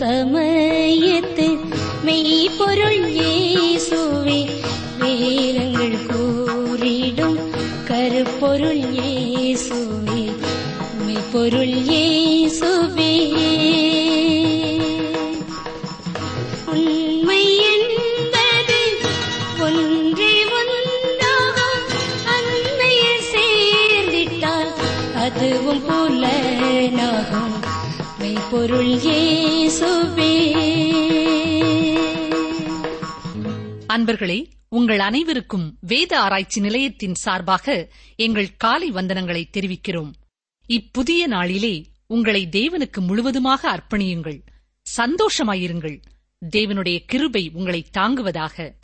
സമയത്ത് മെയ് പൊരുൾ യേസുവേ വേലങ്ങൾ കൂറിടും കരുപ്പൊരുൾ യേസുവേ பொருள் இயேசுவே உண்மை என்பது ஒன்றே அன்னையில் சேர்ந்திட்டால் அதுவும் புலனாகும். மெய்ப்பொருள் அன்பர்களே உங்கள் அனைவருக்கும் வேத ஆராய்ச்சி நிலையத்தின் சார்பாக எங்கள் காலை வந்தனங்களை தெரிவிக்கிறோம். இப்புதிய நாளிலே உங்களை தேவனுக்கு முழுவதுமாக அர்ப்பணியுங்கள். சந்தோஷமாயிருங்கள். தேவனுடைய கிருபை உங்களை தாங்குவதாக.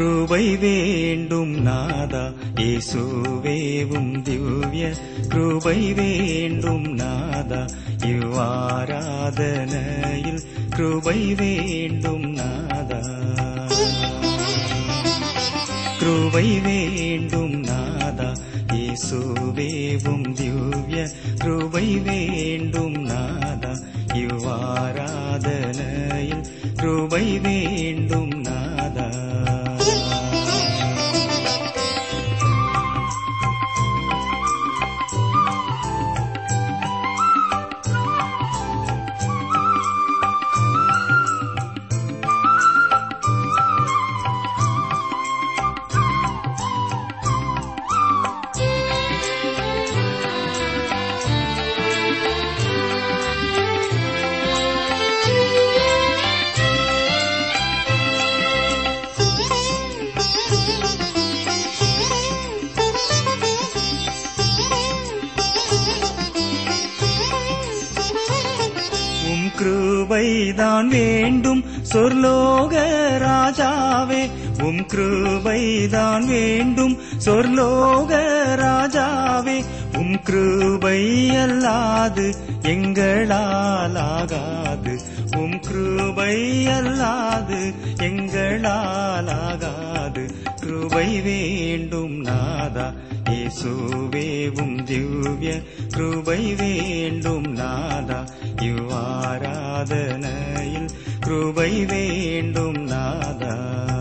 கிருபை வேண்டும் நாதா. இயேசுவேவும் திவ்ய கிருபை வேண்டும் நாதா. இவ்வாராதனையில் கிருபை வேண்டும் நாதா. கிருபை வேண்டும் நாதா. இயேசுவேவும் திவ்ய கிருபை வேண்டும் நாதா. இவ்வாராதனையில் கிருபை வேண்டும் கிருபைதான் வேண்டும். சொர்லோக ராஜாவே உம் கிருபைதான் வேண்டும். சொர்லோக ராஜாவே உம் கிருபை அல்லாது எங்களால் ஆகாது உம் கிருபை அல்லாது எங்களால் ஆகாது கிருபை வேண்டும் நாதா இயேசுவேவும் திவ்ய கிருபை வேண்டும் நாதா. இவ்வாராதனையில் கிருபை வேண்டும் நாதா.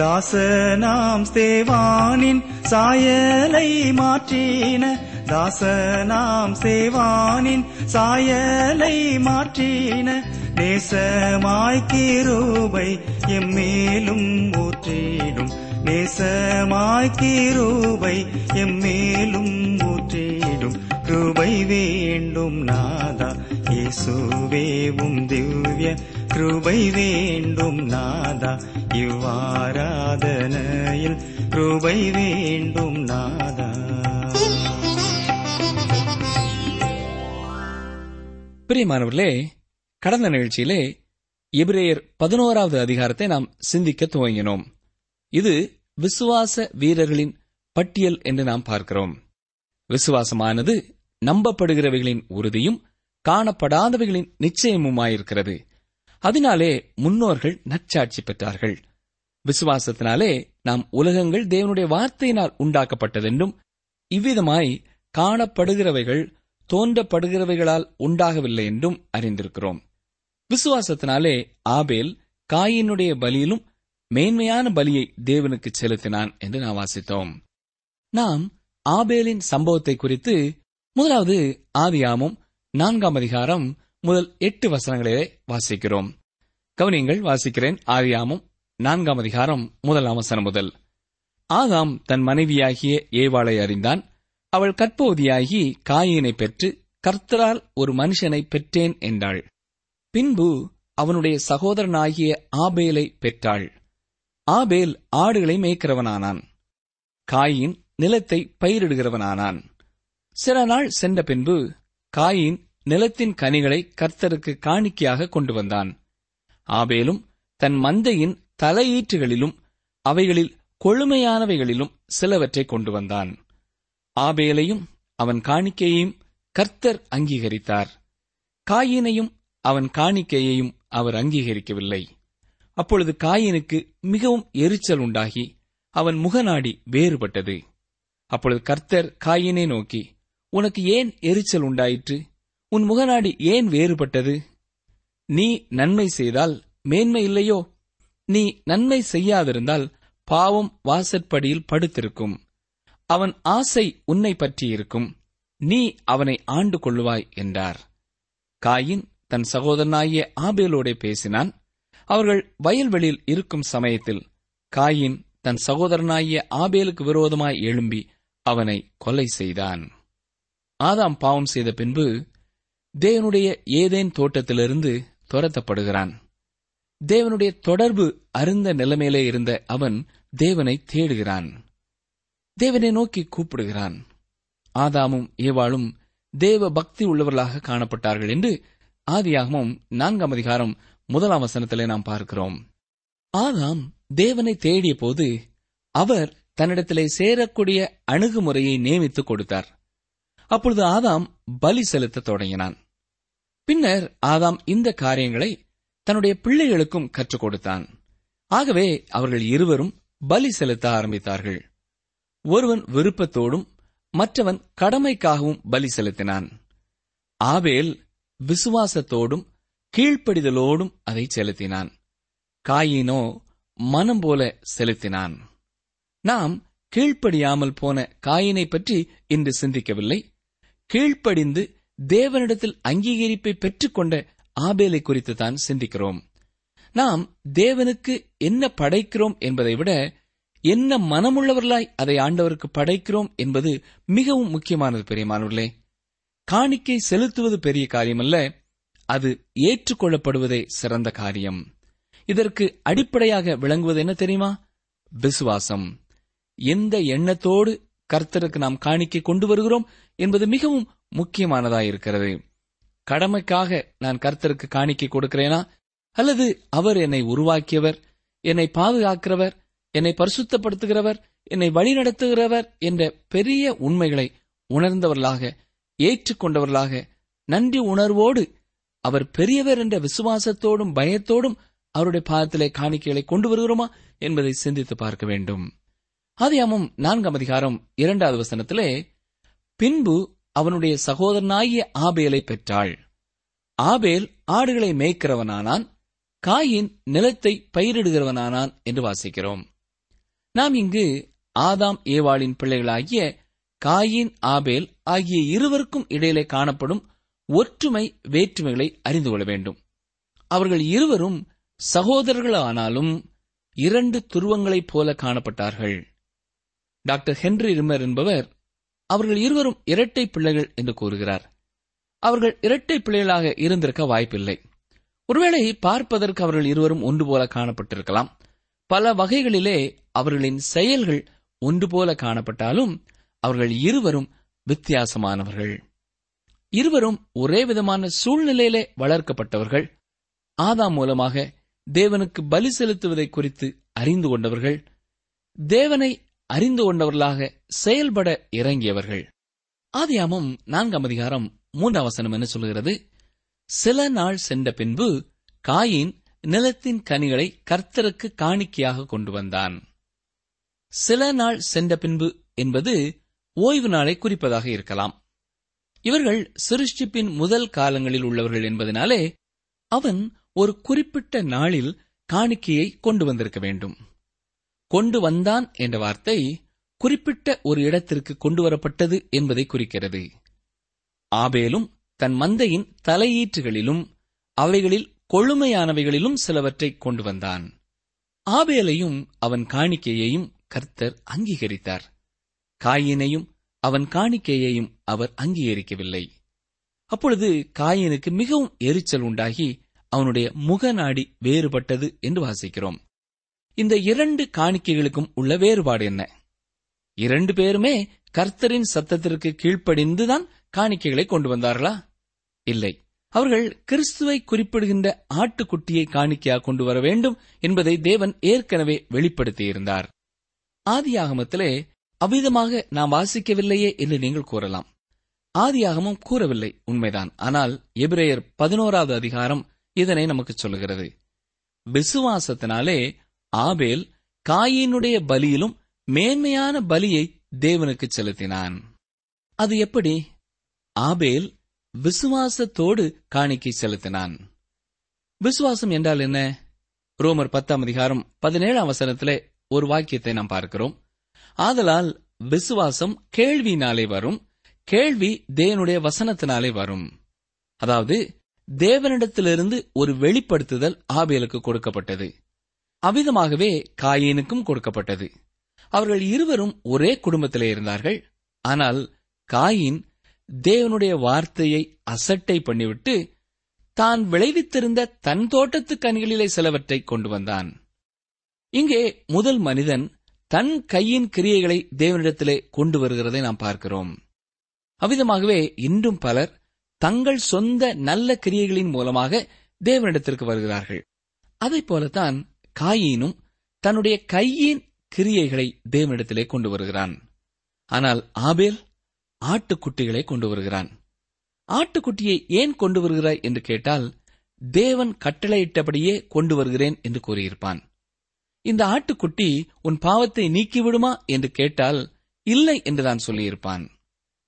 தாசனாம் சேவானின் சாயலை மாற்றின. தாசனாம் சேவானின் சாயலை மாற்றின. நேசமாய் கிருபை எம்மேலும் ஊற்றிடும். நேசமாய் கிருபை எம்மேலும் ஊற்றிடும். கிருபை வேண்டும் நாதா. இயேசுவேவும் திவ்ய கிருபை வேண்டும் நாதா இவ்வாராதனையில் கிருபை வேண்டும் நாதா. பிரியமானவர்களே கடந்த நிகழ்ச்சியிலே எபிரேயர் பதினோராவது அதிகாரத்தை நாம் சிந்திக்க துவங்கினோம். இது விசுவாச வீரர்களின் பட்டியல் என்று நாம் பார்க்கிறோம். விசுவாசமானது நம்பப்படுகிறவைகளின் உறுதியும் காணப்படாதவைகளின் நிச்சயமுமாயிருக்கிறது. அதனாலே முன்னோர்கள் நற்சாட்சி பெற்றார்கள். விசுவாசத்தினாலே நாம் உலகங்கள் தேவனுடைய வார்த்தையினால் உண்டாக்கப்பட்டதென்றும் இவ்விதமாய் காணப்படுகிறவைகள் தோன்றப்படுகிறவைகளால் உண்டாகவில்லை என்றும் அறிந்திருக்கிறோம். விசுவாசத்தினாலே ஆபேல் காயினுடைய பலியிலும் மேன்மையான பலியை தேவனுக்கு செலுத்தினான் என்று நாம் வாசித்தோம். நாம் ஆபேலின் சம்பவத்தை குறித்து முதலாவது ஆதியாமும் நான்காம் அதிகாரம் முதல் எட்டு வசனங்களிலே வாசிக்கிறோம். கவனியங்கள் வாசிக்கிறேன். ஆரியாமும் நான்காம் அதிகாரம் முதல் அவசரம் முதல். ஆதாம் தன் மனைவியாகிய ஏவாளை அறிந்தான். அவள் கற்போதியாகி காயினை பெற்று கர்த்தரால் ஒரு மனுஷனை பெற்றேன் என்றாள். பின்பு அவனுடைய சகோதரனாகிய ஆபேலை பெற்றாள். ஆபேல் ஆடுகளை மேய்க்கிறவனானான். காயின் நிலத்தை பயிரிடுகிறவனானான். சில நாள் சென்ற பின்பு காயின் நிலத்தின் கனிகளை கர்த்தருக்கு காணிக்கையாக கொண்டு வந்தான். ஆபேலும் தன் மந்தையின் தலையீற்றுகளிலும் அவைகளில் கொழுமையானவைகளிலும் சிலவற்றை கொண்டு வந்தான். ஆபேலையும் அவன் காணிக்கையையும் கர்த்தர் அங்கீகரித்தார். காயினையும் அவன் காணிக்கையையும் அவர் அங்கீகரிக்கவில்லை. அப்பொழுது காயினுக்கு மிகவும் எரிச்சல் உண்டாகி அவன் முகநாடி வேறுபட்டது. அப்பொழுது கர்த்தர் காயினை நோக்கி உனக்கு ஏன் எரிச்சல் உண்டாயிற்று? உன் முகநாடி ஏன் வேறுபட்டது? நீ நன்மை செய்தால் மேன்மை இல்லையோ? நீ நன்மை செய்யாதிருந்தால் பாவம் வாசற்படியில் படுத்திருக்கும். அவன் ஆசை உன்னை பற்றியிருக்கும். நீ அவனை ஆண்டு கொள்ளுவாய் என்றார். காயின் தன் சகோதரனாகிய ஆபேலோடே பேசினான். அவர்கள் வயல்வெளியில் இருக்கும் சமயத்தில் காயின் தன் சகோதரனாகிய ஆபேலுக்கு விரோதமாய் எழும்பி அவனை கொலை செய்தான். ஆதாம் பாவம் செய்த பின்பு தேவனுடைய ஏதேன் தோட்டத்திலிருந்து துரத்தப்படுகிறான். தேவனுடைய தொடர்பு அருந்த நிலைமையிலே இருந்த அவன் தேவனை தேடுகிறான். தேவனை நோக்கி கூப்பிடுகிறான். ஆதாமும் ஏவாளும் தேவ பக்தி உள்ளவர்களாக காணப்பட்டார்கள் என்று ஆதியாகமும் நான்காம் அதிகாரம் முதலாம் வசனத்திலே நாம் பார்க்கிறோம். ஆதாம் தேவனை தேடிய போது அவர் தன்னிடத்திலே சேரக்கூடிய அணுகுமுறையை நியமித்துக் கொடுத்தார். அப்பொழுது ஆதாம் பலி செலுத்த தொடங்கினான். பின்னர் ஆதாம் இந்த காரியங்களை தன்னுடைய பிள்ளைகளுக்கும் கற்றுக் கொடுத்தான். ஆகவே அவர்கள் இருவரும் பலி செலுத்த ஆரம்பித்தார்கள். ஒருவன் விருப்பத்தோடும் மற்றவன் கடமைக்காகவும் பலி செலுத்தினான். ஆபேல் விசுவாசத்தோடும் கீழ்ப்படிதலோடும் அதை செலுத்தினான். காயினோ மனம் போல செலுத்தினான். நாம் கீழ்ப்படியாமல் போன காயினை பற்றி இன்று சிந்திக்கவில்லை. கீழ்ப்படிந்து தேவனிடத்தில் அங்கீகரிப்பை பெற்றுக்கொண்ட ஆபேலை குறித்து தான் சிந்திக்கிறோம். நாம் தேவனுக்கு என்ன படைக்கிறோம் என்பதை விட என்ன மனமுள்ளவர்களாய் அதை ஆண்டவருக்கு படைக்கிறோம் என்பது மிகவும் முக்கியமானது பெரியமானவர்களே. காணிக்கை செலுத்துவது பெரிய காரியமல்ல அது ஏற்றுக்கொள்ளப்படுவதே சிறந்த காரியம். இதற்கு அடிப்படையாக விளங்குவது என்ன தெரியுமா? விசுவாசம். எந்த எண்ணத்தோடு கர்த்தருக்கு நாம் காணிக்கை கொண்டு வருகிறோம் என்பது மிகவும் முக்கியமானதாயிருக்கிறது கடமைக்காக நான் கர்த்தருக்கு காணிக்கை கொடுக்கிறேனா? அல்லது அவர் என்னை உருவாக்கியவர் என்னை பாதுகாக்கிறவர் என்னை பரிசுத்தப்படுத்துகிறவர் என்னை வழிநடத்துகிறவர் என்ற பெரிய உண்மைகளை உணர்ந்தவர்களாக ஏற்றுக்கொண்டவர்களாக நன்றி உணர்வோடு அவர் பெரியவர் என்ற விசுவாசத்தோடும் பயத்தோடும் அவருடைய பாதத்திலே காணிக்கைகளை கொண்டு வருகிறோமா என்பதை சிந்தித்து பார்க்க வேண்டும். ஆதியாமும் நான்காம் அதிகாரம் இரண்டாவது வசனத்திலே பின்பு அவனுடைய சகோதரனாகிய ஆபேலை பெற்றாள். ஆபேல் ஆடுகளை மேய்க்கிறவனானான் காயின் நிலத்தை பயிரிடுகிறவனானான் என்று வாசிக்கிறோம். நாம் இங்கு ஆதாம் ஏவாளின் பிள்ளைகளாகிய காயின் ஆபேல் ஆகிய இருவருக்கும் இடையிலே காணப்படும் ஒற்றுமை வேற்றுமைகளை அறிந்து கொள்ள வேண்டும். அவர்கள் இருவரும் சகோதரர்களானாலும் இரண்டு துருவங்களைப் போல காணப்பட்டார்கள். டாக்டர் ஹென்றி ரிமர் என்பவர் அவர்கள் இருவரும் இரட்டை பிள்ளைகள் என்று கூறுகிறார். அவர்கள் இரட்டை பிள்ளைகளாக இருந்திருக்க வாய்ப்பில்லை. ஒருவேளை பார்ப்பதற்கு அவர்கள் இருவரும் ஒன்று போல காணப்பட்டிருக்கலாம். பல வகைகளிலே அவர்களின் செயல்கள் ஒன்று போல காணப்பட்டாலும் அவர்கள் இருவரும் வித்தியாசமானவர்கள். இருவரும் ஒரே விதமான சூழ்நிலையிலே வளர்க்கப்பட்டவர்கள். ஆதாம் மூலமாக தேவனுக்கு பலி செலுத்துவதை குறித்து அறிந்து கொண்டவர்கள். தேவனை அறிந்து கொண்டவர்களாக செயல்பட இறங்கியவர்கள். ஆதியாமம் நான்காம் அதிகாரம் மூன்றாம் வசனம் என்ன சொல்கிறது சில நாள் சென்ற பின்பு காயின் நிலத்தின் கனிகளை கர்த்தருக்கு காணிக்கையாக கொண்டு வந்தான். சில நாள் சென்ற பின்பு என்பது ஓய்வு நாளை குறிப்பதாக இருக்கலாம். இவர்கள் சிருஷ்டிப்பின் முதல் காலங்களில் உள்ளவர்கள் என்பதனாலே அவன் ஒரு குறிப்பிட்ட நாளில் காணிக்கையை கொண்டு வந்திருக்க வேண்டும். கொண்டு வந்தான் என்ற வார்த்தை குறிப்பிட்ட ஒரு இடத்திற்கு கொண்டு வரப்பட்டது என்பதை குறிக்கிறது. ஆபேலும் தன் மந்தையின் தலையீற்றுகளிலும் அவைகளில் கொழுமையானவைகளிலும் சிலவற்றை கொண்டு வந்தான். ஆபேலையும் அவன் காணிக்கையையும் கர்த்தர் அங்கீகரித்தார். காயினையும் அவன் காணிக்கையையும் அவர் அங்கீகரிக்கவில்லை. அப்பொழுது காயினுக்கு மிகவும் எரிச்சல் உண்டாகி அவனுடைய முகநாடி வேறுபட்டது என்று வாசிக்கிறோம். இந்த இரண்டு காணிக்கைகளுக்கும் உள்ள வேறுபாடு என்ன? இரண்டு பேருமே கர்த்தரின் சத்தத்திற்கு கீழ்ப்படிந்துதான் காணிக்கைகளை கொண்டு வந்தார்களா? இல்லை. அவர்கள் கிறிஸ்துவை குறிப்பிடுகின்ற ஆட்டுக்குட்டியை காணிக்கையாக கொண்டு வர வேண்டும் என்பதை தேவன் ஏற்கனவே வெளிப்படுத்தியிருந்தார். ஆதியாகமத்திலே அவ்விதமாக நாம் வாசிக்கவில்லையே என்று நீங்கள் கூறலாம். ஆதியாகமும் கூறவில்லை உண்மைதான். ஆனால் எபிரேயர் பதினோராவது அதிகாரம் இதனை நமக்கு சொல்லுகிறது. விசுவாசத்தினாலே ஆபேல் காயினுடைய பலியிலும் மேன்மையான பலியை தேவனுக்கு செலுத்தினான். அது எப்படி? ஆபேல் விசுவாசத்தோடு காணிக்கை செலுத்தினான். விசுவாசம் என்றால் என்ன? ரோமர் பத்தாம் அதிகாரம் பதினேழாம் வசனத்திலே ஒரு வாக்கியத்தை நாம் பார்க்கிறோம். ஆதலால் விசுவாசம் கேள்வியினாலே வரும் கேள்வி தேவனுடைய வசனத்தினாலே வரும். அதாவது தேவனிடத்திலிருந்து ஒரு வெளிப்படுத்துதல் ஆபேலுக்கு கொடுக்கப்பட்டது. அவ்விதமாகவே காயினுக்கும் கொடுக்கப்பட்டது. அவர்கள் இருவரும் ஒரே குடும்பத்திலே இருந்தார்கள். ஆனால் காயின் தேவனுடைய வார்த்தையை அசட்டை பண்ணிவிட்டு தான் விளைவித்திருந்த தன் தோட்டத்து கனிகளிலே சிலவற்றை கொண்டு வந்தான். இங்கே முதல் மனிதன் தன் கையின் கிரியைகளை தேவனிடத்திலே கொண்டு வருகிறதை நாம் பார்க்கிறோம். அவ்விதமாகவே இன்றும் பலர் தங்கள் சொந்த நல்ல கிரியைகளின் மூலமாக தேவனிடத்திற்கு வருகிறார்கள். அதைப் போலத்தான் காயினும் தன்னுடைய கையின் கிரியைகளை தேவனிடத்திலே கொண்டு வருகிறான். ஆனால் ஆபேல் ஆட்டுக்குட்டிகளை கொண்டு வருகிறான். ஆட்டுக்குட்டியை ஏன் கொண்டு வருகிறாய் என்று கேட்டால் தேவன் கட்டளையிட்டபடியே கொண்டு வருகிறேன் என்று கூறியிருப்பான். இந்த ஆட்டுக்குட்டி உன் பாவத்தை நீக்கிவிடுமா என்று கேட்டால் இல்லை என்றுதான் சொல்லியிருப்பான்.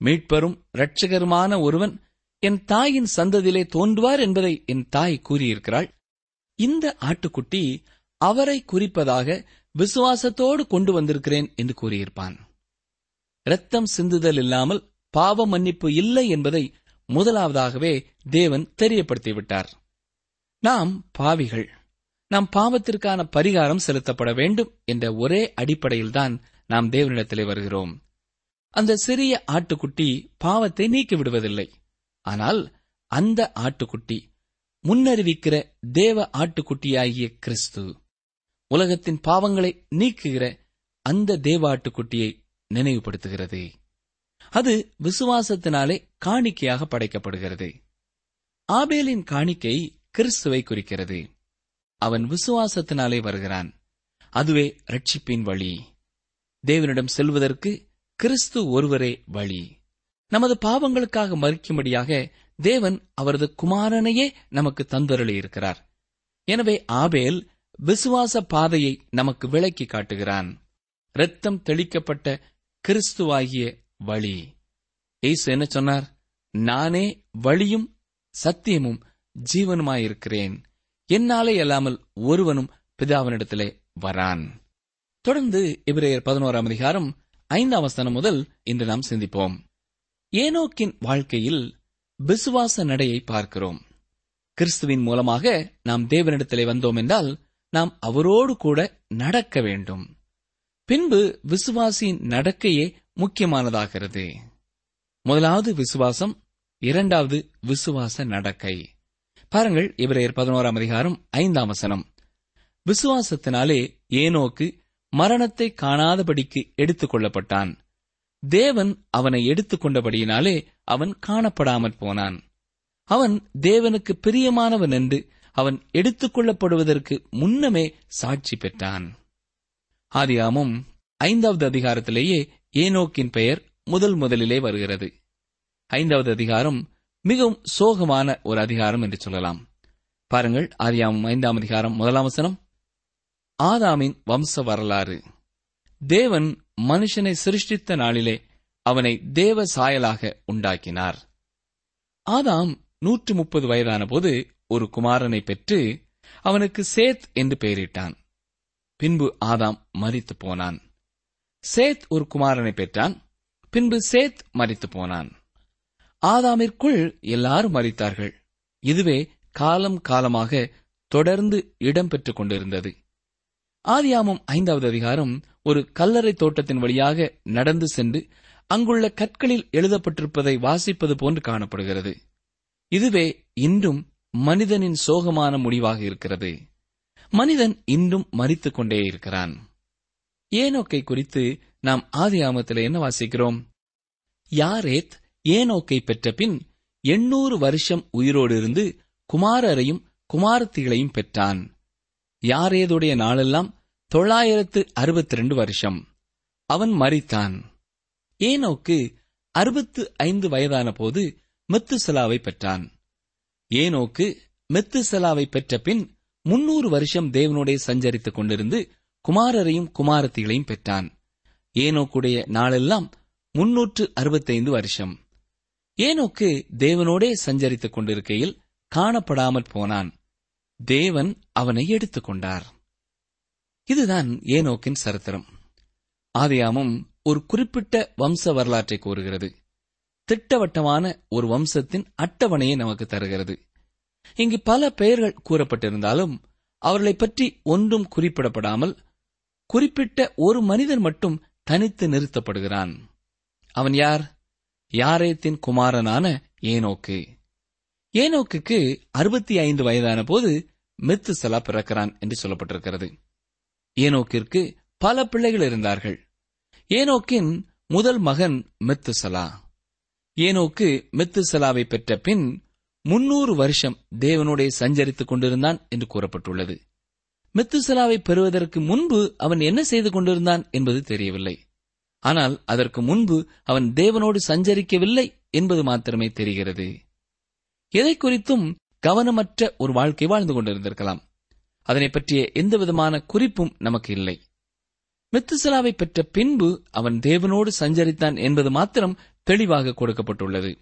மீட்பரும் இரட்சகருமான ஒருவன் என் தாயின் சந்ததியிலே தோன்றுவார் என்பதை என் தாய் கூறியிருக்கிறாள். இந்த ஆட்டுக்குட்டி அவரை குறிப்பதாக விசுவாசத்தோடு கொண்டு வந்திருக்கிறேன் என்று கூறியிருப்பான். இரத்தம் சிந்துதல் இல்லாமல் பாவ மன்னிப்பு இல்லை என்பதை முதலாவதாகவே தேவன் தெரியப்படுத்திவிட்டார். நாம் பாவிகள். நாம் பாவத்திற்கான பரிகாரம் செலுத்தப்பட வேண்டும் என்ற ஒரே அடிப்படையில்தான் நாம் தேவனிடத்திலே வருகிறோம். அந்த சிறிய ஆட்டுக்குட்டி பாவத்தை நீக்கி விடுவதில்லை ஆனால் அந்த ஆட்டுக்குட்டி முன்னறிவிக்கிற தேவ ஆட்டுக்குட்டியாகிய கிறிஸ்து. உலகத்தின் பாவங்களை நீக்குகிற அந்த தேவாட்டுக்குட்டியை நினைவுபடுத்துகிறது. அது விசுவாசத்தினாலே காணிக்கையாக படைக்கப்படுகிறது. ஆபேலின் காணிக்கை கிறிஸ்துவை குறிக்கிறது. அவன் விசுவாசத்தினாலே வருகிறான். அதுவே ரட்சிப்பின் வழி. தேவனிடம் செல்வதற்கு கிறிஸ்து ஒருவரே வழி. நமது பாவங்களுக்காக மறிக்கும்படியாக தேவன் அவரது குமாரனையே நமக்கு தந்தருளி இருக்கிறார் எனவே ஆபேல் விசுவாச பாதையை நமக்கு விளக்கி காட்டுகிறான். இரத்தம் தெளிக்கப்பட்ட கிறிஸ்துவாகிய வழி. ஏசு என்ன சொன்னார்? நானே வழியும் சத்தியமும் ஜீவனுமாயிருக்கிறேன். என்னாலே அல்லாமல் ஒருவனும் பிதாவினிடத்திலே வரான். தொடர்ந்து இவரையர் பதினோராம் அதிகாரம் ஐந்தாம் வசனம் முதல் இன்று நாம் சிந்திப்போம். ஏனோக்கின் வாழ்க்கையில் விசுவாச நடையை பார்க்கிறோம். கிறிஸ்துவின் மூலமாக நாம் தேவனிடத்திலே வந்தோம் என்றால் நாம் அவரோடு கூட நடக்க வேண்டும். பின்பு விசுவாசியின் நடக்கையே முக்கியமானதாகிறது. முதலாவது விசுவாசம் இரண்டாவது விசுவாச நடக்கை. பாருங்கள் இவரையர் பதினோராம் அதிகாரம் ஐந்தாம் வசனம். விசுவாசத்தினாலே ஏனோக்கு மரணத்தை காணாதபடிக்கு எடுத்துக் கொள்ளப்பட்டான். தேவன் அவனை எடுத்துக் கொண்டபடியினாலே அவன் காணப்படாமற் போனான். அவன் தேவனுக்கு பிரியமானவன் என்று அவன் எடுத்துக் கொள்ளப்படுவதற்கு முன்னமே சாட்சி பெற்றான். ஆதியாமும் ஐந்தாவது அதிகாரத்திலேயே ஏனோக்கின் பெயர் முதல் முதலிலே வருகிறது. ஐந்தாவது அதிகாரம் மிகவும் சோகமான ஒரு அதிகாரம் என்று சொல்லலாம். பாருங்கள் ஆதியாமும் ஐந்தாம் அதிகாரம் முதலாம் வசனம். ஆதாமின் வம்ச வரலாறு. தேவன் மனுஷனை சிருஷ்டித்த நாளிலே அவனை தேவ சாயலாக உண்டாக்கினார். ஆதாம் நூற்று முப்பது வயதான போது ஒரு குமாரனை பெற்று அவனுக்கு சேத் என்று பெயரிட்டான். பின்பு ஆதாம் மறித்து போனான். சேத் ஒரு குமாரனை பெற்றான். பின்பு சேத் மறித்து போனான். ஆதாமிற்குள் எல்லாரும் மறித்தார்கள் இதுவே காலம் காலமாக தொடர்ந்து இடம்பெற்றுக் கொண்டிருந்தது. ஆதியாமம் ஐந்தாவது அதிகாரம் ஒரு கல்லறை தோட்டத்தின் வழியாக நடந்து சென்று அங்குள்ள கற்களில் எழுதப்பட்டிருப்பதை வாசிப்பது போன்று காணப்படுகிறது. இதுவே இன்றும் மனிதனின் சோகமான முடிவாக இருக்கிறது. மனிதன் இன்றும் மறித்துக் கொண்டே இருக்கிறான். ஏனோக்கை குறித்து நாம் ஆதி ஆமத்தில் என்ன வாசிக்கிறோம்? யாரேத் ஏனோக்கை பெற்ற பின் எண்ணூறு வருஷம் உயிரோடு இருந்து குமாரரையும் குமாரத்திகளையும் பெற்றான். யாரேதுடைய நாளெல்லாம் தொள்ளாயிரத்து அறுபத்தி ரெண்டு வருஷம். அவன் மறித்தான் ஏனோக்கு அறுபத்து ஐந்து வயதான போது மெத்துசலாவை பெற்றான். ஏனோக்கு மெத்துசலாவை பெற்ற பின் முன்னூறு வருஷம் தேவனோடே சஞ்சரித்துக் கொண்டிருந்து குமாரரையும் குமாரத்திகளையும் பெற்றான். ஏனோக்குடைய நாளெல்லாம் முன்னூற்று அறுபத்தைந்து வருஷம். ஏனோக்கு தேவனோடே சஞ்சரித்துக் கொண்டிருக்கையில் காணப்படாமற் போனான். தேவன் அவனை எடுத்துக் கொண்டார். இதுதான் ஏனோக்கின் சரித்திரம். ஆதியாமும் ஒரு குறிப்பிட்ட வம்ச வரலாற்றை கூறுகிறது. திட்டவட்டமான ஒரு வம்சத்தின் அட்டவணையை நமக்கு தருகிறது. இங்கு பல பெயர்கள் கூறப்பட்டிருந்தாலும் அவர்களைப் பற்றி ஒன்றும் குறிப்பிடப்படாமல் குறிப்பிட்ட ஒரு மனிதன் மட்டும் தனித்து நிறுத்தப்படுகிறான். அவன் யார்? யாரேத்தின் குமாரனான ஏனோக்கு. ஏனோக்குக்கு அறுபத்தி ஐந்து வயதான போது மெத்துசலா பிறக்கிறான் என்று சொல்லப்பட்டிருக்கிறது. ஏனோக்கிற்கு பல பிள்ளைகள் இருந்தார்கள். ஏனோக்கின் முதல் மகன் மெத்துசலா. ஏனோக்கு மெத்துசலாவை பெற்ற பின் முன்னூறு வருஷம் தேவனோடே சஞ்சரித்துக் கொண்டிருந்தான் என்று கூறப்பட்டுள்ளது. மெத்துசலாவை பெறுவதற்கு முன்பு அவன் என்ன செய்து கொண்டிருந்தான் என்பது தெரியவில்லை. ஆனால் அதற்கு முன்பு அவன் தேவனோடு சஞ்சரிக்கவில்லை என்பது மாத்திரமே தெரிகிறது. எதை குறித்தும் கவனமற்ற ஒரு வாழ்க்கை வாழ்ந்து கொண்டிருந்திருக்கலாம். அதனை பற்றிய எந்தவிதமான குறிப்பும் நமக்கு இல்லை. மெத்துசலாவை பெற்ற பின்பு அவன் தேவனோடு சஞ்சரித்தான் என்பது மாத்திரம் தெளிவாக கொடுக்கப்பட்டுள்ளது.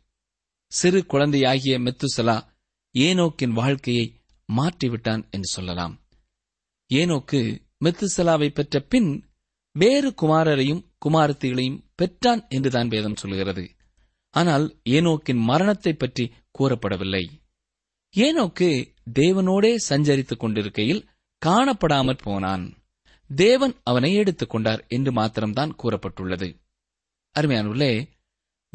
சிறு குழந்தையாகிய மெத்துசலா ஏனோக்கின் வாழ்க்கையை மாற்றிவிட்டான் என்று சொல்லலாம். ஏனோக்கு மெத்துசலாவை பெற்ற பின் வேறு குமாரரையும் குமாரத்திகளையும் பெற்றான் என்றுதான் வேதம் சொல்கிறது ஆனால் ஏனோக்கின் மரணத்தை பற்றி கூறப்படவில்லை. ஏனோக்கு தேவனோடே சஞ்சரித்துக் கொண்டிருக்கையில் காணப்படாமற் போனான். தேவன் அவனை எடுத்துக் கொண்டார் என்று மாத்திரம்தான் கூறப்பட்டுள்ளது. அருமையானுள்ளே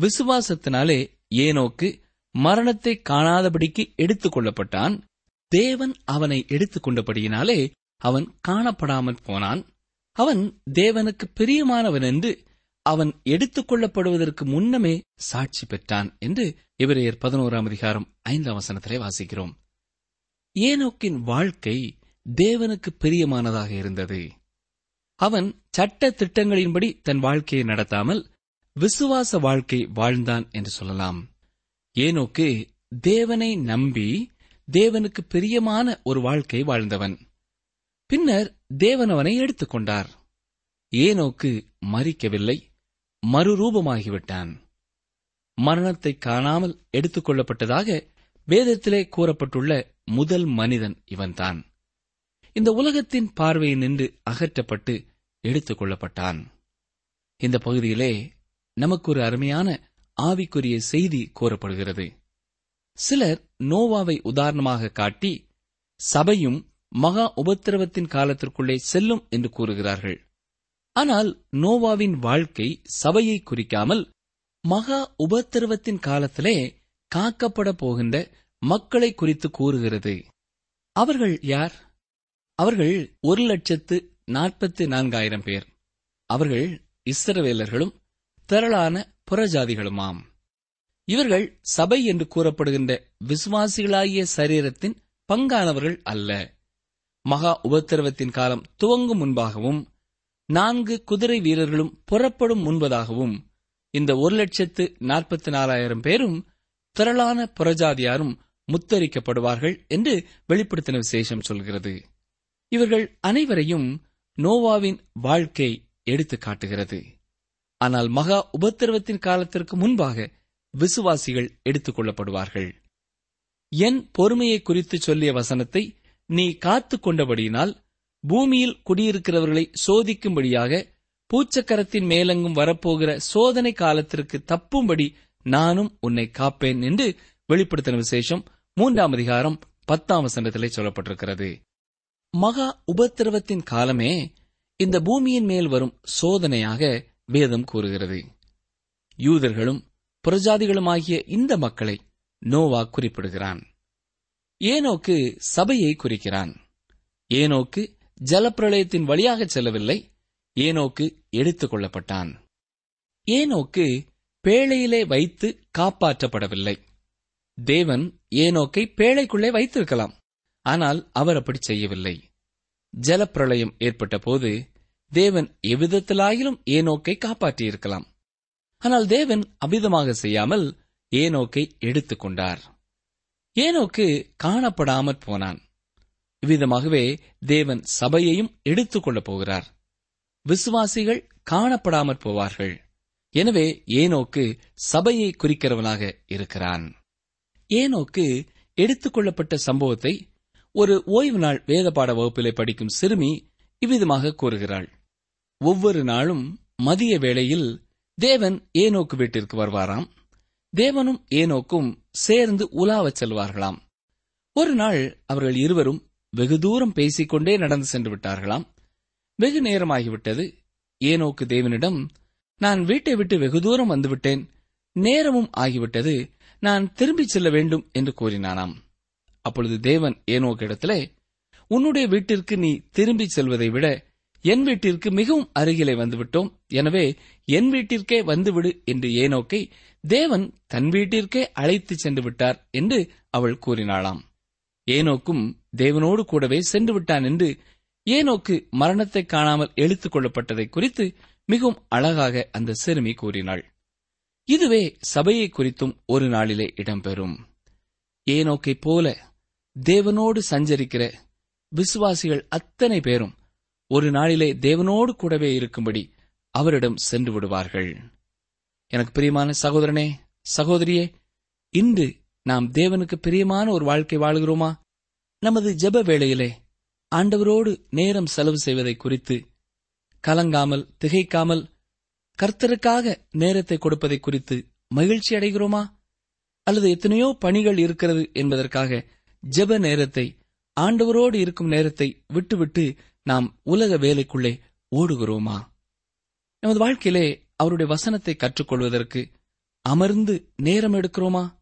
விசுவாசத்தினாலே ஏனோக்கு மரணத்தை காணாதபடிக்கு எடுத்துக் கொள்ளப்பட்டான் தேவன் அவனை எடுத்துக் கொண்டபடியினாலே அவன் காணப்படாமற் போனான். அவன் தேவனுக்கு பிரியமானவன் என்று அவன் எடுத்துக் கொள்ளப்படுவதற்கு முன்னமே சாட்சி பெற்றான் என்று இவரையர் பதினோராம் அதிகாரம் ஐந்தாம் வசனத்திலே வாசிக்கிறோம். ஏனோக்கின் வாழ்க்கை தேவனுக்கு பிரியமானதாக இருந்தது. அவன் சட்ட திட்டங்களின்படி தன் வாழ்க்கையை நடத்தாமல் விசுவாச வாழ்க்கை வாழ்ந்தான் என்று சொல்லலாம். ஏனோக்கு தேவனை நம்பி தேவனுக்கு பிரியமான ஒரு வாழ்க்கை வாழ்ந்தவன். பின்னர் தேவன் அவனை எடுத்துக்கொண்டார் ஏனோக்கு மறிக்கவில்லை மறுரூபமாகிவிட்டான். மரணத்தை காணாமல் எடுத்துக்கொள்ளப்பட்டதாக வேதத்திலே கூறப்பட்டுள்ள முதல் மனிதன் இவன்தான். இந்த உலகத்தின் பார்வையை நின்று அகற்றப்பட்டு எடுத்துக் கொள்ளப்பட்டான். இந்த பகுதியிலே நமக்கு ஒரு அருமையான ஆவிக்குரிய செய்தி கூறப்படுகிறது. சிலர் நோவாவை உதாரணமாக காட்டி சபையும் மகா உபத்திரவத்தின் காலத்திற்குள்ளே செல்லும் என்று கூறுகிறார்கள். ஆனால் நோவாவின் வாழ்க்கை சபையை குறிக்காமல் மகா உபத்திரவத்தின் காலத்திலே காக்கப்பட போகின்ற மக்களை குறித்து கூறுகிறது. அவர்கள் யார்? அவர்கள் ஒரு லட்சத்து நாற்பத்தி நான்காயிரம் பேர். அவர்கள் இஸ்ரவேலர்களும் திரளான புறஜாதிகளுமாம். இவர்கள் சபை என்று கூறப்படுகின்ற விசுவாசிகளாகிய சரீரத்தின் பங்கானவர்கள் அல்ல. மகா உபத்திரவத்தின் காலம் துவங்கும் முன்பாகவும் நான்கு குதிரை வீரர்களும் புறப்படும் முன்பதாகவும் இந்த ஒரு லட்சத்து நாற்பத்தி நாலாயிரம் பேரும் திரளான புறஜாதியாரும் முத்தரிக்கப்படுவார்கள் என்று வெளிப்படுத்தின விசேஷம் சொல்கிறது. இவர்கள் அனைவரையும் நோவாவின் வாழ்க்கை எடுத்து காட்டுகிறது. ஆனால் மகா உபத்திரவத்தின் காலத்திற்கு முன்பாக விசுவாசிகள் எடுத்துக் கொள்ளப்படுவார்கள். என் பொறுமையை குறித்து சொல்லிய வசனத்தை நீ காத்துக் கொண்டபடியினால் பூமியில் குடியிருக்கிறவர்களை சோதிக்கும்படியாக பூச்சக்கரத்தின் மேலெங்கும் வரப்போகிற சோதனை காலத்திற்கு தப்பும்படி நானும் உன்னை காப்பேன் என்று வெளிப்படுத்தின விசேஷம் மூன்றாம் அதிகாரம் பத்தாம் வசனத்திலே சொல்லப்பட்டிருக்கிறது. மகா உபத்திரவத்தின் காலமே இந்த பூமியின் மேல் வரும் சோதனையாக வேதம் கூறுகிறது. யூதர்களும் புறஜாதிகளுமாகிய இந்த மக்களை நோவா குறிப்பிடுகிறான். ஏனோக்கு சபையை குறிக்கிறான். ஏனோக்கு ஜலப்பிரளயத்தின் வழியாக செல்லவில்லை. ஏனோக்கு எடுத்துக் கொள்ளப்பட்டான். ஏனோக்கு பேழையிலே வைத்து காப்பாற்றப்படவில்லை. தேவன் ஏனோக்கை பேழைக்குள்ளே வைத்திருக்கலாம். ஆனால் அவர் அப்படி செய்யவில்லை. ஜலப்பிரளயம் ஏற்பட்ட போது தேவன் எவ்விதத்திலாயிலும் ஏனோக்கை காப்பாற்றியிருக்கலாம். ஆனால் தேவன் அபிதமாக செய்யாமல் ஏனோக்கை எடுத்துக் கொண்டார். ஏனோக்கு காணப்படாமற் போனான். இவ்விதமாகவே தேவன் சபையையும் எடுத்துக் கொள்ளப் போகிறார். விசுவாசிகள் காணப்படாமற் போவார்கள். எனவே ஏனோக்கு சபையை குறிக்கிறவனாக இருக்கிறான். ஏனோக்கு எடுத்துக் கொள்ளப்பட்ட சம்பவத்தை ஒரு ஓய்வு நாள் வேதபாட வகுப்பிலே படிக்கும் சிறுமி இவ்விதமாக கூறுகிறாள். ஒவ்வொரு நாளும் மதிய வேளையில் தேவன் ஏனோக்கு வீட்டிற்கு வருவாராம். தேவனும் ஏனோக்கும் சேர்ந்து உலாவச் செல்வார்களாம். ஒரு நாள் அவர்கள் இருவரும் வெகு தூரம் பேசிக்கொண்டே நடந்து சென்று விட்டார்களாம். வெகு நேரமாகிவிட்டது. ஏனோக்கு தேவனிடம் நான் வீட்டை விட்டு வெகு தூரம் வந்துவிட்டேன். நேரமும் ஆகிவிட்டது. நான் திரும்பிச் செல்ல வேண்டும் என்று கூறினானாம். அப்பொழுது தேவன் ஏனோக்கிடத்திலே உன்னுடைய வீட்டிற்கு நீ திரும்பிச் செல்வதை விட என் வீட்டிற்கு மிகவும் அருகிலே வந்துவிட்டோம். எனவே என் வீட்டிற்கே வந்துவிடு என்று ஏனோக்கை தேவன் தன் வீட்டிற்கே அழைத்துச் சென்று விட்டார் என்று அவள் கூறினாளாம். ஏனோக்கும் தேவனோடு கூடவே சென்று விட்டான் என்று ஏனோக்கு மரணத்தை காணாமல் எழுத்துக் கொள்ளப்பட்டதை குறித்து மிகவும் அழகாக அந்த சிறுமி கூறினாள். இதுவே சபையை குறித்தும் ஒரு நாளிலே இடம்பெறும். ஏனோக்கைப் போல தேவனோடு சஞ்சரிக்கிற விசுவாசிகள் அத்தனை பேரும் ஒரு நாளிலே தேவனோடு கூடவே இருக்கும்படி அவரிடம் சென்று விடுவார்கள். எனக்கு பிரியமான சகோதரனே சகோதரியே இன்று நாம் தேவனுக்கு பிரியமான ஒரு வாழ்க்கை வாழுகிறோமா? நமது ஜெப வேளையிலே ஆண்டவரோடு நேரம் செலவு செய்வதை குறித்து கலங்காமல் திகைக்காமல் கர்த்தருக்காக நேரத்தை கொடுப்பதை குறித்து மகிழ்ச்சி அடைகிறோமா? அல்லது எத்தனையோ பணிகள் இருக்கிறது என்பதற்காக ஜெப நேரத்தை ஆண்டவரோடு இருக்கும் நேரத்தை விட்டுவிட்டு நாம் உலக வேலைக்குள்ளே ஓடுகிறோமா? நமது வாழ்க்கையிலே அவருடைய வசனத்தை கற்றுக்கொள்வதற்கு அமர்ந்து நேரம் எடுக்கிறோமா?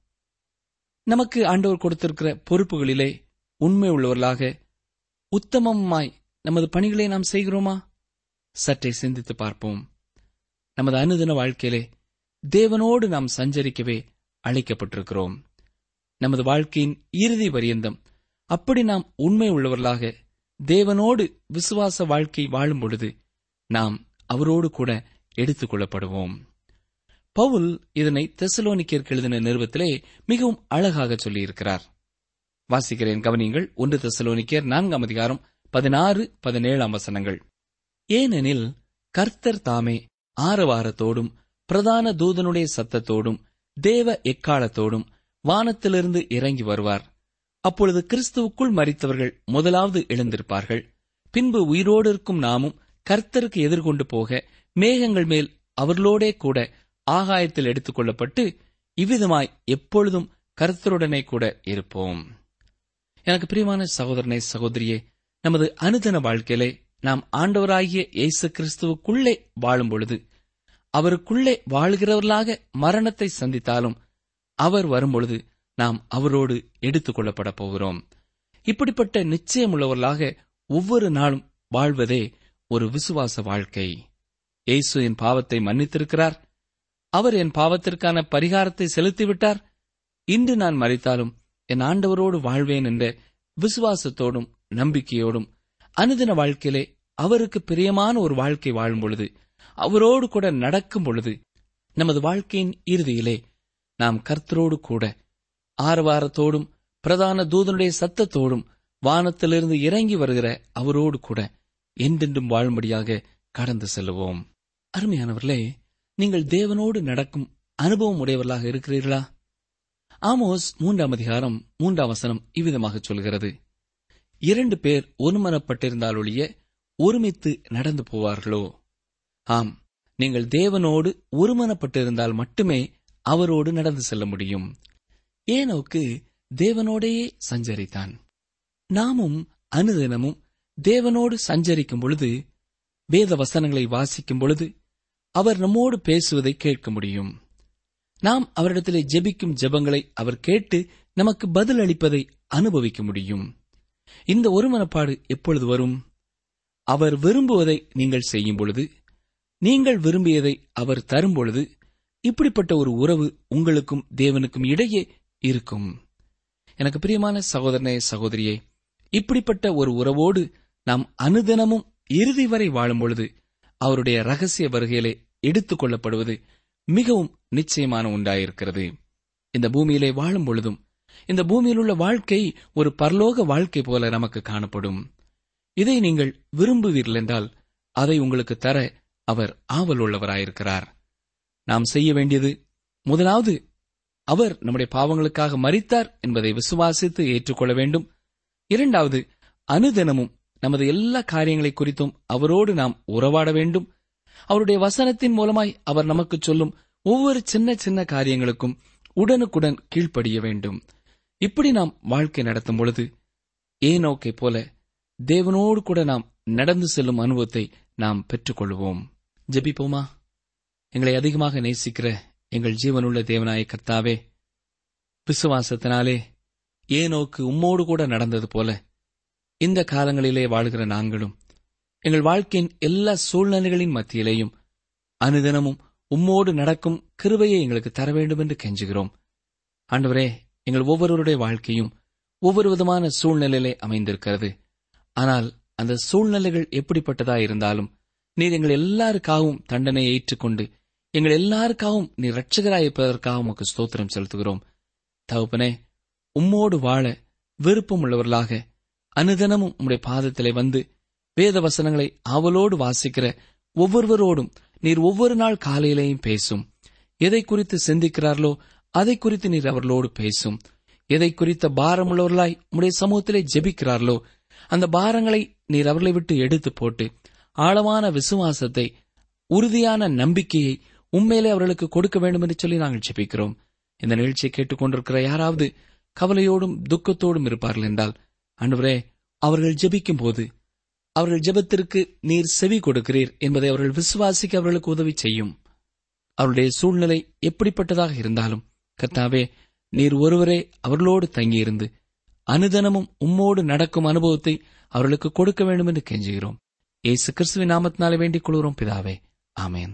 நமக்கு ஆண்டவர் கொடுத்திருக்கிற பொறுப்புகளிலே உண்மை உள்ளவர்களாக உத்தமமாய் நமது பணிகளை நாம் செய்கிறோமா? சற்றே சிந்தித்து பார்ப்போம். நமது அனுதின வாழ்க்கையிலே தேவனோடு நாம் சஞ்சரிக்கவே அழைக்கப்பட்டிருக்கிறோம். நமது வாழ்க்கையின் இறுதி பரியந்தம். அப்படி நாம் உண்மை உள்ளவர்களாக தேவனோடு விசுவாச வாழ்க்கை வாழும் பொழுது நாம் அவரோடு கூட எடுத்துக் கொள்ளப்படுவோம். பவுல் இதனை தெசலோனிக்கேற்கு எழுதின நிறுவத்திலே மிகவும் அழகாக சொல்லியிருக்கிறார். வாசிக்கிறேன் கவனியங்கள் ஒன்று தெசலோனிக்கேர் நான்காம் அதிகாரம் பதினாறு பதினேழாம் வசனங்கள். ஏனெனில் கர்த்தர் தாமே ஆரவாரத்தோடும் பிரதான தூதனுடைய சத்தத்தோடும் தேவ எக்காலத்தோடும் வானத்திலிருந்து இறங்கி வருவார். அப்பொழுது கிறிஸ்துவுக்குள் மறித்தவர்கள் முதலாவது எழுந்திருப்பார்கள். பின்பு உயிரோடு இருக்கும் நாமும் கர்த்தருக்கு எதிர்கொண்டு போக மேகங்கள் மேல் அவர்களோடே கூட ஆகாயத்தில் எடுத்துக் கொள்ளப்பட்டு இவ்விதமாய் எப்பொழுதும் கர்த்தருடனே கூட இருப்போம். எனக்கு பிரியமான சகோதரனை சகோதரியே நமது அனுதன வாழ்க்கையிலே நாம் ஆண்டவராகிய இயேசு கிறிஸ்துவுக்குள்ளே வாழும் பொழுது அவருக்குள்ளே வாழ்கிறவர்களாக மரணத்தை சந்தித்தாலும் அவர் வரும்பொழுது நாம் அவரோடு எடுத்துக் கொள்ளப்பட போகிறோம். இப்படிப்பட்ட நிச்சயமுள்ளவர்களாக ஒவ்வொரு நாளும் வாழ்வதே ஒரு விசுவாச வாழ்க்கை. இயேசு என் பாவத்தை மன்னித்திருக்கிறார். அவர் என் பாவத்திற்கான பரிகாரத்தை செலுத்திவிட்டார். இன்று நான் மறித்தாலும் என் ஆண்டவரோடு வாழ்வேன் என்ற விசுவாசத்தோடும் நம்பிக்கையோடும் அனுதின வாழ்க்கையிலே அவருக்கு பிரியமான ஒரு வாழ்க்கை வாழும் பொழுது அவரோடு கூட நடக்கும் பொழுது நமது வாழ்க்கையின் இறுதியிலே நாம் கர்த்தரோடு கூட ஆரவாரத்தோடும் பிரதான தூதனுடைய சத்தத்தோடும் வானத்திலிருந்து இறங்கி வருகிற அவரோடு கூட என்றென்றும் வாழும்படியாக கடந்து செல்லுவோம். அருமையானவர்களே நீங்கள் தேவனோடு நடக்கும் அனுபவம் உடையவர்களாக இருக்கிறீர்களா? ஆமோஸ் மூன்றாம் அதிகாரம் மூன்றாம் வசனம் இவ்விதமாக சொல்கிறது. இரண்டு பேர் ஒருமனப்பட்டிருந்தாலொழிய ஒருமித்து நடந்து போவார்களோ? ஆம் நீங்கள் தேவனோடு ஒருமனப்பட்டிருந்தால் மட்டுமே அவரோடு நடந்து செல்ல முடியும். ஏனோக்கு தேவனோடையே சஞ்சரித்தான். நாமும் அனுதினமும் தேவனோடு சஞ்சரிக்கும் பொழுது வேத வசனங்களை வாசிக்கும் பொழுது அவர் நம்மோடு பேசுவதை கேட்க முடியும். நாம் அவரிடத்திலே ஜெபிக்கும் ஜெபங்களை அவர் கேட்டு நமக்கு பதில் அளிப்பதை அனுபவிக்க முடியும். இந்த ஒருமனப்பாடு எப்பொழுது வரும்? அவர் விரும்புவதை நீங்கள் செய்யும் பொழுது நீங்கள் விரும்பியதை அவர் தரும் பொழுது இப்படிப்பட்ட ஒரு உறவு உங்களுக்கும் தேவனுக்கும் இடையே இருக்கும். எனக்கு பிரியமான சகோதரனே சகோதரியே இப்படிப்பட்ட ஒரு உறவோடு நாம் அனுதினமும் இறுதி வரை வாழும் பொழுது அவருடைய ரகசிய வருகையிலே எடுத்துக் கொள்ளப்படுவது மிகவும் நிச்சயமான உண்டாயிருக்கிறது இந்த பூமியிலே வாழும் பொழுதும் இந்த பூமியில் உள்ள வாழ்க்கை ஒரு பரலோக வாழ்க்கை போல நமக்கு காணப்படும். இதை நீங்கள் விரும்புவீர்கள் என்றால் அதை உங்களுக்கு தர அவர் ஆவல் உள்ளவராயிருக்கிறார் நாம் செய்ய வேண்டியது முதலாவது அவர் நம்முடைய பாவங்களுக்காக மறித்தார் என்பதை விசுவாசித்து ஏற்றுக்கொள்ள வேண்டும். இரண்டாவது அனுதினமும் நமது எல்லா காரியங்களை குறித்தும் அவரோடு நாம் உறவாட வேண்டும். அவருடைய வசனத்தின் மூலமாய் அவர் நமக்கு சொல்லும் ஒவ்வொரு சின்ன சின்ன காரியங்களுக்கும் உடனுக்குடன் கீழ்ப்படிய வேண்டும். இப்படி நாம் வாழ்க்கை நடத்தும் பொழுது ஏனோக்கை போல தேவனோடு கூட நாம் நடந்து செல்லும் அனுபவத்தை நாம் பெற்றுக்கொள்வோம். ஜெபிப்போமா? எங்களை அதிகமாக நேசிக்கிற எங்கள் ஜீவனுள்ள தேவனாய கர்த்தாவே விசுவாசத்தினாலே ஏனோக்கு உம்மோடு கூட நடந்தது போல இந்த காலங்களிலே வாழ்கிற நாங்களும் எங்கள் வாழ்க்கையின் எல்லா சூழ்நிலைகளின் மத்தியிலேயும் அனுதினமும் உம்மோடு நடக்கும் கிருபையை எங்களுக்கு தர வேண்டும் என்று கெஞ்சுகிறோம். ஆண்டவரே எங்கள் ஒவ்வொருவருடைய வாழ்க்கையும் ஒவ்வொரு விதமான சூழ்நிலையிலே அமைந்திருக்கிறது. ஆனால் அந்த சூழ்நிலைகள் எப்படிப்பட்டதா இருந்தாலும் நீர் எங்கள் எல்லாருக்காகவும் தண்டனையை ஏற்றுக்கொண்டு எங்கள் எல்லாருக்காகவும் நீ ரட்சகராயிருப்பதற்காக உமக்கு ஸ்தோத்திரம் செலுத்துகிறோம். தகப்பனே உம்மோடு வாழ விருப்பம் உள்ளவர்களாக அனுதினமும் உம்முடைய பாதத்திலே வந்து வேத வசனங்களை அவளோடு வாசிக்கிற ஒவ்வொருவரோடும் நீர் ஒவ்வொரு நாள் காலையிலேயும் பேசும். எதை குறித்து சிந்திக்கிறார்களோ அதை குறித்து நீர் அவர்களோடு பேசும். எதை குறித்த பாரமுள்ளவர்களாய் உம்முடைய சமூகத்திலே ஜெபிக்கிறார்களோ அந்த பாரங்களை நீர் அவர்களை விட்டு எடுத்து போட்டு ஆழமான விசுவாசத்தை உறுதியான நம்பிக்கையை உண்மையிலே அவர்களுக்கு கொடுக்க வேண்டும் என்று சொல்லி நாங்கள் ஜெபிக்கிறோம். இந்த நிகழ்ச்சியை கேட்டுக்கொண்டிருக்கிற யாராவது கவலையோடும் துக்கத்தோடும் இருப்பார்கள் என்றால் அன்றுவரே அவர்கள் ஜெபிக்கும் போது அவர்கள் ஜெபத்திற்கு நீர் செவி கொடுக்கிறீர் என்பதை அவர்கள் விசுவாசிக்க அவர்களுக்கு உதவி செய்யும். அவருடைய சூழ்நிலை எப்படிப்பட்டதாக இருந்தாலும் கர்த்தாவே நீர் ஒருவரே அவர்களோடு தங்கியிருந்து அனுதனமும் உம்மோடு நடக்கும் அனுபவத்தை அவர்களுக்கு கொடுக்க வேண்டும் என்று கெஞ்சுகிறோம். ஏசு கிறிஸ்துவின் நாமத்தினாலே வேண்டிக் கொள்கிறோம் பிதாவே. ஆமேன்.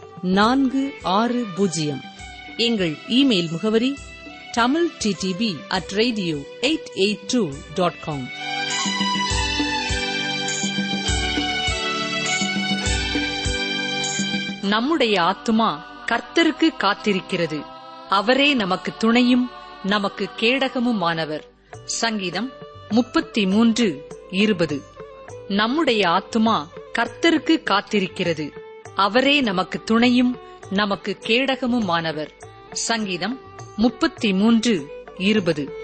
நான்கு ஆறு பூஜ்ஜியம். எங்கள் இமெயில் முகவரி Tamil DTP at radio eight eight two dot com நம்முடைய ஆத்துமா கர்த்தருக்கு காத்திருக்கிறது. அவரே நமக்கு துணையும் நமக்கு கேடகமுமானவர். சங்கீதம் முப்பத்தி மூன்று இருபது. நம்முடைய ஆத்துமா கர்த்தருக்கு காத்திருக்கிறது. அவரே நமக்கு துணையும் நமக்கு கேடகமுமானவர். சங்கீதம் முப்பத்தி மூன்று இருபது.